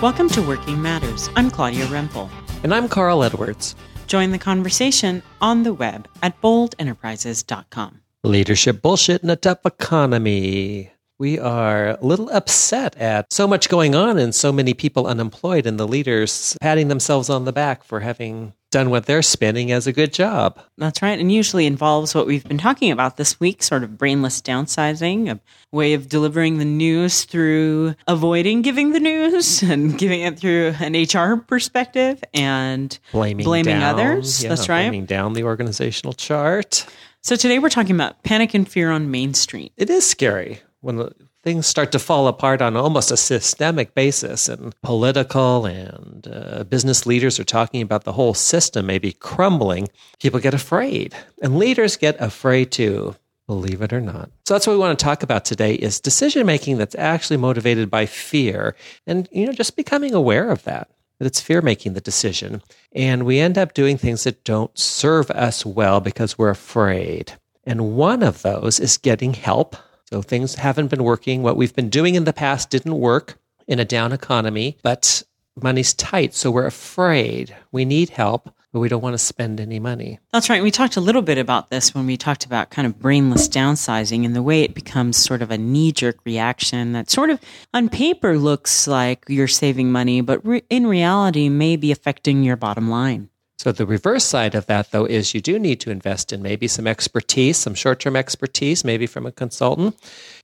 Welcome to Working Matters. I'm Claudia Rempel. And I'm Carl Edwards. Join the conversation on the web at boldenterprises.com. Leadership bullshit in a tough economy. We are a little upset at so much going on and so many people unemployed, and the leaders patting themselves on the back for having done what they're spinning as a good job. That's right. And usually involves what we've been talking about this week sort of brainless downsizing, a way of delivering the news through avoiding giving the news and giving it through an HR perspective and blaming, blaming down, others. yeah, That's right. Blaming down the organizational chart. So today we're talking about panic and fear on Main Street. It is scary when things start to fall apart on almost a systemic basis, and political and uh, business leaders are talking about the whole system maybe crumbling, people get afraid. And leaders get afraid too, believe it or not. So that's what we want to talk about today is decision making that's actually motivated by fear and you know just becoming aware of that that it's fear making the decision and we end up doing things that don't serve us well because we're afraid. And one of those is getting help so things haven't been working. What we've been doing in the past didn't work in a down economy, but money's tight. So we're afraid. We need help, but we don't want to spend any money. That's right. We talked a little bit about this when we talked about kind of brainless downsizing and the way it becomes sort of a knee jerk reaction that sort of on paper looks like you're saving money, but re- in reality may be affecting your bottom line. So the reverse side of that, though, is you do need to invest in maybe some expertise, some short term expertise, maybe from a consultant.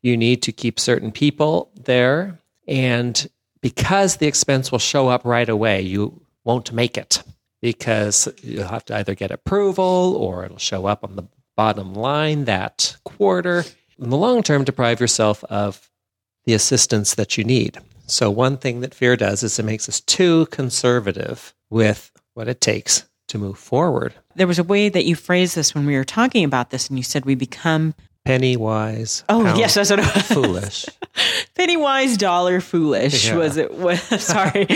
You need to keep certain people there. And because the expense will show up right away, you won't make it because you'll have to either get approval or it'll show up on the bottom line that quarter. In the long term, deprive yourself of the assistance that you need. So, one thing that fear does is it makes us too conservative with what it takes to move forward. There was a way that you phrased this when we were talking about this, and you said we become penny wise. Oh yes, that's what it was. foolish. penny wise, dollar foolish Yeah. was it? Was, sorry,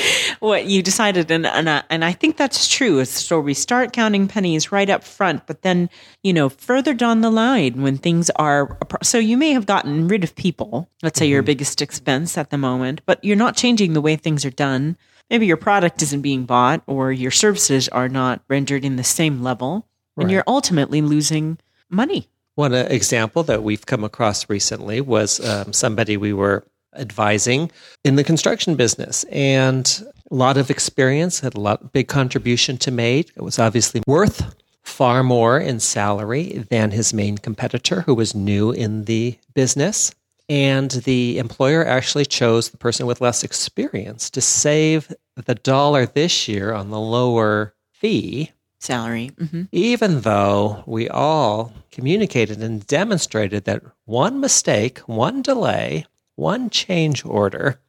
what you decided, and and I, and I think that's true. So we start counting pennies right up front, but then you know further down the line when things are so you may have gotten rid of people. Let's say your mm-hmm. biggest expense at the moment, but you're not changing the way things are done. Maybe your product isn't being bought, or your services are not rendered in the same level, and you're ultimately losing money. One uh, example that we've come across recently was um, somebody we were advising in the construction business and a lot of experience, had a lot big contribution to made. It was obviously worth far more in salary than his main competitor who was new in the business. And the employer actually chose the person with less experience to save the dollar this year on the lower fee Salary. hmm even though we all communicated and demonstrated that one mistake, one delay, one change order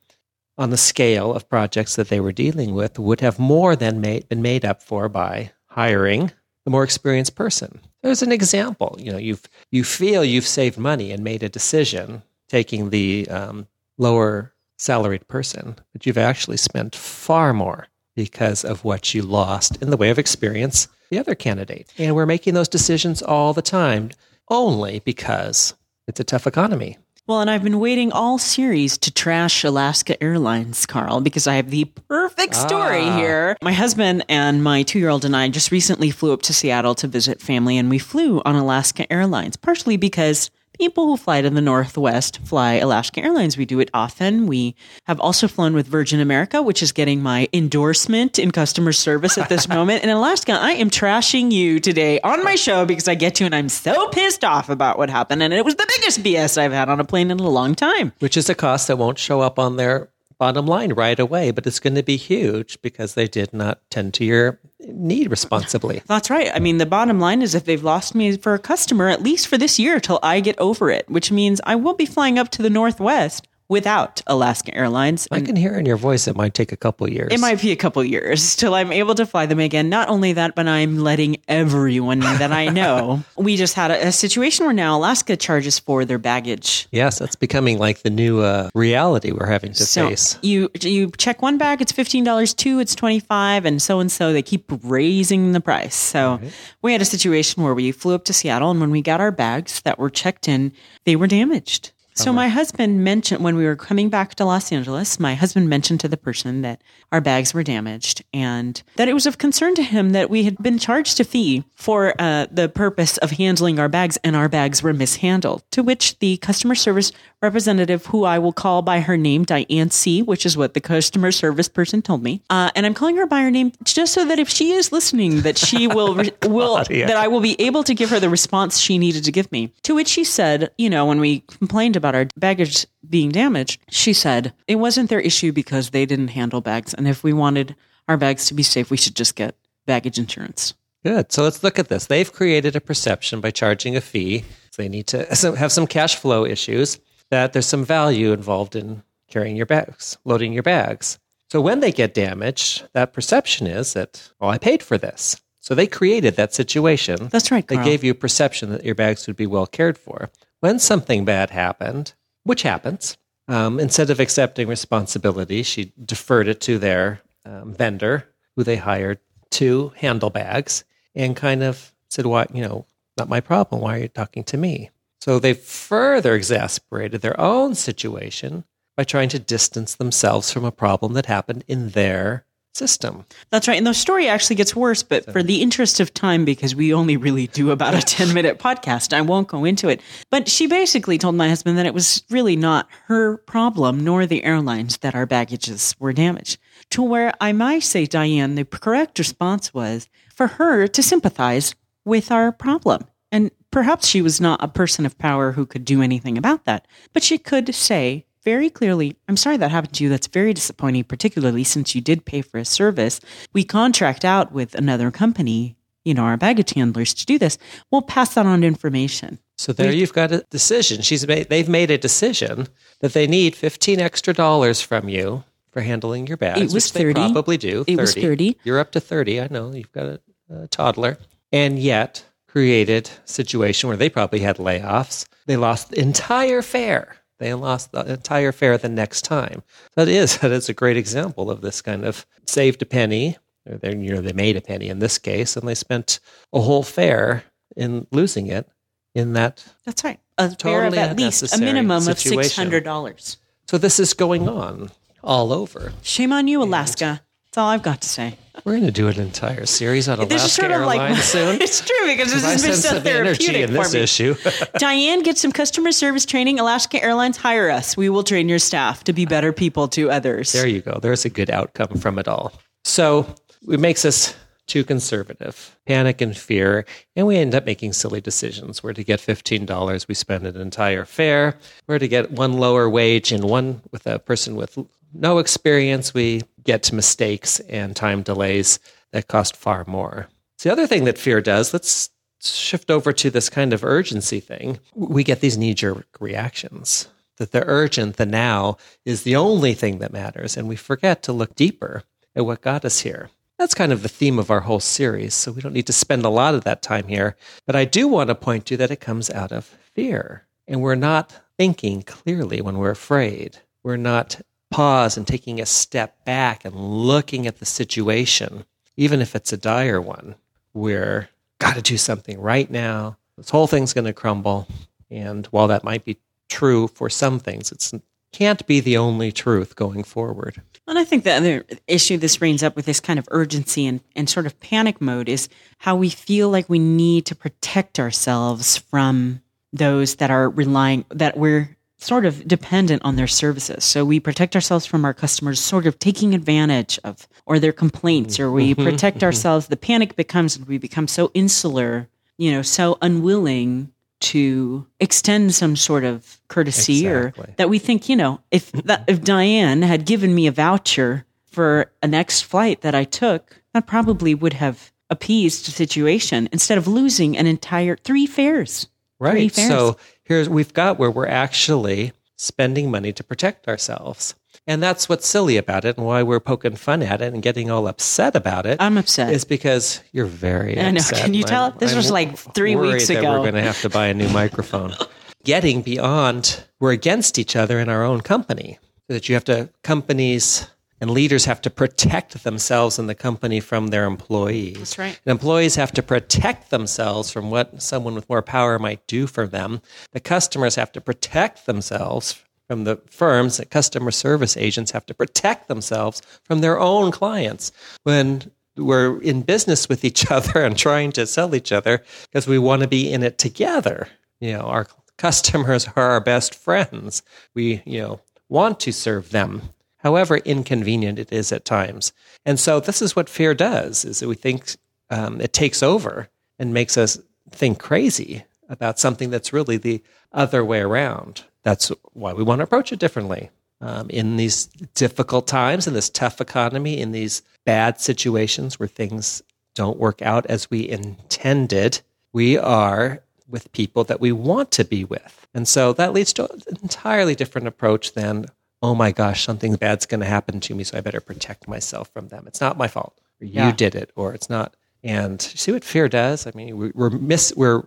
on the scale of projects that they were dealing with would have more than made, been made up for by hiring the more experienced person. There's an example. You know, you've you feel you've saved money and made a decision taking the um, lower salaried person, but you've actually spent far more because of what you lost in the way of experience the other candidate. And we're making those decisions all the time only because it's a tough economy. Well, and I've been waiting all series to trash Alaska Airlines, Carl, because I have the perfect story Ah. here. My husband and my two year old and I just recently flew up to Seattle to visit family, and we flew on Alaska Airlines, partially because people who fly to the Northwest fly Alaska Airlines. We do it often. We have also flown with Virgin America, which is getting my endorsement in customer service at this moment. In Alaska, I am trashing you today on my show because I get to and I'm so pissed off about what happened. And it was the biggest BS I've had on a plane in a long time. which is a cost that won't show up on their bottom line right away, but it's going to be huge because they did not tend to your need responsibly. That's right. I mean, the bottom line is if they've lost me for a customer, at least for this year till I get over it, which means I will be flying up to the Northwest without Alaska Airlines. I can hear in your voice it might take a couple years. It might be a couple years till I'm able to fly them again. Not only that, but I'm letting everyone that I know. we just had a, a situation where now Alaska charges for their baggage. yes, that's becoming like the new uh, reality we're having to So face. you you check one bag, it's fifteen dollars. Two, it's twenty five, and so and so. They keep raising the price. So we had a situation where we flew up to Seattle, and when we got our bags that were checked in, they were damaged. So my husband mentioned when we were coming back to Los Angeles, my husband mentioned to the person that our bags were damaged and that it was of concern to him that we had been charged a fee for uh, the purpose of handling our bags and our bags were mishandled. To which the customer service representative, who I will call by her name, Diane C., which is what the customer service person told me, uh, and I'm calling her by her name just so that if she is listening, that she will re- will yeah. that I will be able to give her the response she needed to give me. To which she said, you know, when we complained about our baggage being damaged, she said it wasn't their issue because they didn't handle bags, and if we wanted our bags to be safe, we should just get baggage insurance. Good. So let's look at this. They've created a perception by charging a fee. So they need to have some cash flow issues that there's some value involved in carrying your bags, loading your bags. So when they get damaged, that perception is that, well, I paid for this. So they created that situation. That's right. They gave you a perception that your bags would be well cared for. When something bad happened, which happens, um, instead of accepting responsibility, she deferred it to their um, vendor, who they hired to handle bags, and kind of said, "Why, you know, not my problem. Why are you talking to me?" So they further exasperated their own situation by trying to distance themselves from a problem that happened in their system. That's right. And the story actually gets worse, but for the interest of time, because we only really do about a 10 minute podcast, I won't go into it. But she basically told my husband that it was really not her problem, nor the airlines, that our baggages were damaged. To where I might say, Diane, the correct response was for her to sympathize with our problem. And perhaps she was not a person of power who could do anything about that, but she could say, very clearly, I'm sorry that happened to you. That's very disappointing, particularly since you did pay for a service. We contract out with another company, you know, our baggage handlers to do this. We'll pass that on information. So there you've got a decision. She's made, they've made a decision that they need 15 extra dollars from you for handling your bags. It was which they 30. probably do. It was 30. You're up to 30. I know you've got a, a toddler. And yet created situation where they probably had layoffs. They lost the entire fare. They lost the entire fare the next time. That is that is a great example of this kind of saved a penny. Or they, you know, they made a penny in this case, and they spent a whole fare in losing it in that That's right. A fare of at least a minimum of $600. So this is going on all over. Shame on you, Alaska. That's all I've got to say. We're going to do an entire series on Alaska sort of like Airlines soon. it's true because this has been so therapeutic in for this me. issue. Diane, get some customer service training. Alaska Airlines, hire us. We will train your staff to be better people to others. there you go. There's a good outcome from it all. So it makes us too conservative, panic and fear, and we end up making silly decisions. Where to get $15, we spend an entire fare. Where to get one lower wage and one with a person with no experience, we get to mistakes and time delays that cost far more. So the other thing that fear does, let's shift over to this kind of urgency thing. We get these knee jerk reactions that the urgent, the now, is the only thing that matters, and we forget to look deeper at what got us here. That's kind of the theme of our whole series, so we don't need to spend a lot of that time here. But I do want to point to that it comes out of fear, and we're not thinking clearly when we're afraid. We're not pause and taking a step back and looking at the situation, even if it's a dire one. We're got to do something right now. This whole thing's going to crumble. And while that might be true for some things, it can't be the only truth going forward. And I think the other issue this brings up with this kind of urgency and, and sort of panic mode is how we feel like we need to protect ourselves from those that are relying, that we're sort of dependent on their services. So we protect ourselves from our customers sort of taking advantage of or their complaints, or we mm-hmm. protect mm-hmm. ourselves. The panic becomes, we become so insular, you know, so unwilling to extend some sort of courtesy Exactly. or that we think, you know, if that, if Diane had given me a voucher for a next flight that I took, that probably would have appeased the situation instead of losing an entire three fares. Right. So here's we've got where we're actually spending money to protect ourselves. And that's what's silly about it and why we're poking fun at it and getting all upset about it. I'm upset. Is because you're very I know. upset. Can you I'm- tell? This I'm was like three weeks that ago. We're going to have to buy a new microphone. Getting beyond, we're against each other in our own company. That you have to, companies And leaders have to protect themselves and the company from their employees. That's right. And employees have to protect themselves from what someone with more power might do for them. The customers have to protect themselves from the firms. The customer service agents have to protect themselves from their own clients when we're in business with each other and trying to sell each other because we want to be in it together. You know, our customers are our best friends. We, you know, want to serve them however inconvenient it is at times. And so this is what fear does: is that we think um, it takes over and makes us think crazy about something that's really the other way around. That's why we want to approach it differently. Um, in these difficult times, in this tough economy, in these bad situations where things don't work out as we intended, we are with people that we want to be with. And so that leads to an entirely different approach than oh my gosh, something bad's going to happen to me, so I better protect myself from them. It's not my fault. Or you Yeah. did it, or it's not. And see what fear does? I mean, we, we're mis we're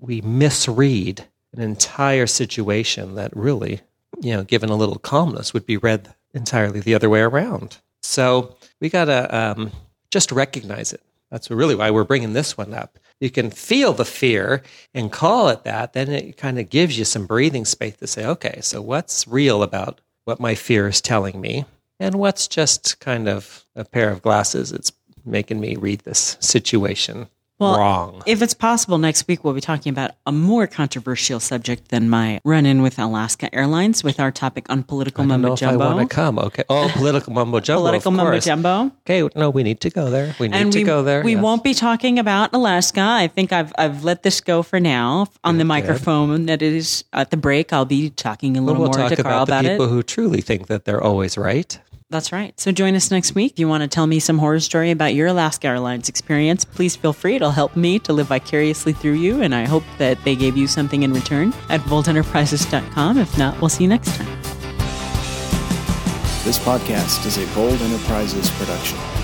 we misread an entire situation that really, you know, given a little calmness, would be read entirely the other way around. So we got to um, just recognize it. That's really why we're bringing this one up. You can feel the fear and call it that. Then it kind of gives you some breathing space to say, okay, so what's real about what my fear is telling me? And what's just kind of a pair of glasses that's making me read this situation Well, wrong? If it's possible, next week we'll be talking about a more controversial subject than my run in with Alaska Airlines with our topic on political I mumbo if I jumbo. want to come. Okay. Oh, political mumbo jumbo. Political mumbo jumbo. Okay. No, we need to go there. We need And to we, go there. we yes. won't be talking about Alaska. I think I've I've let this go for now on the microphone that it is at the break. I'll be talking a little We'll more talk to Carl about the about it. people who truly think that they're always right. That's right. So join us next week. If you want to tell me some horror story about your Alaska Airlines experience, please feel free. It'll help me to live vicariously through you, and I hope that they gave you something in return at boldenterprises.com. If not, we'll see you next time. This podcast is a Bold Enterprises production.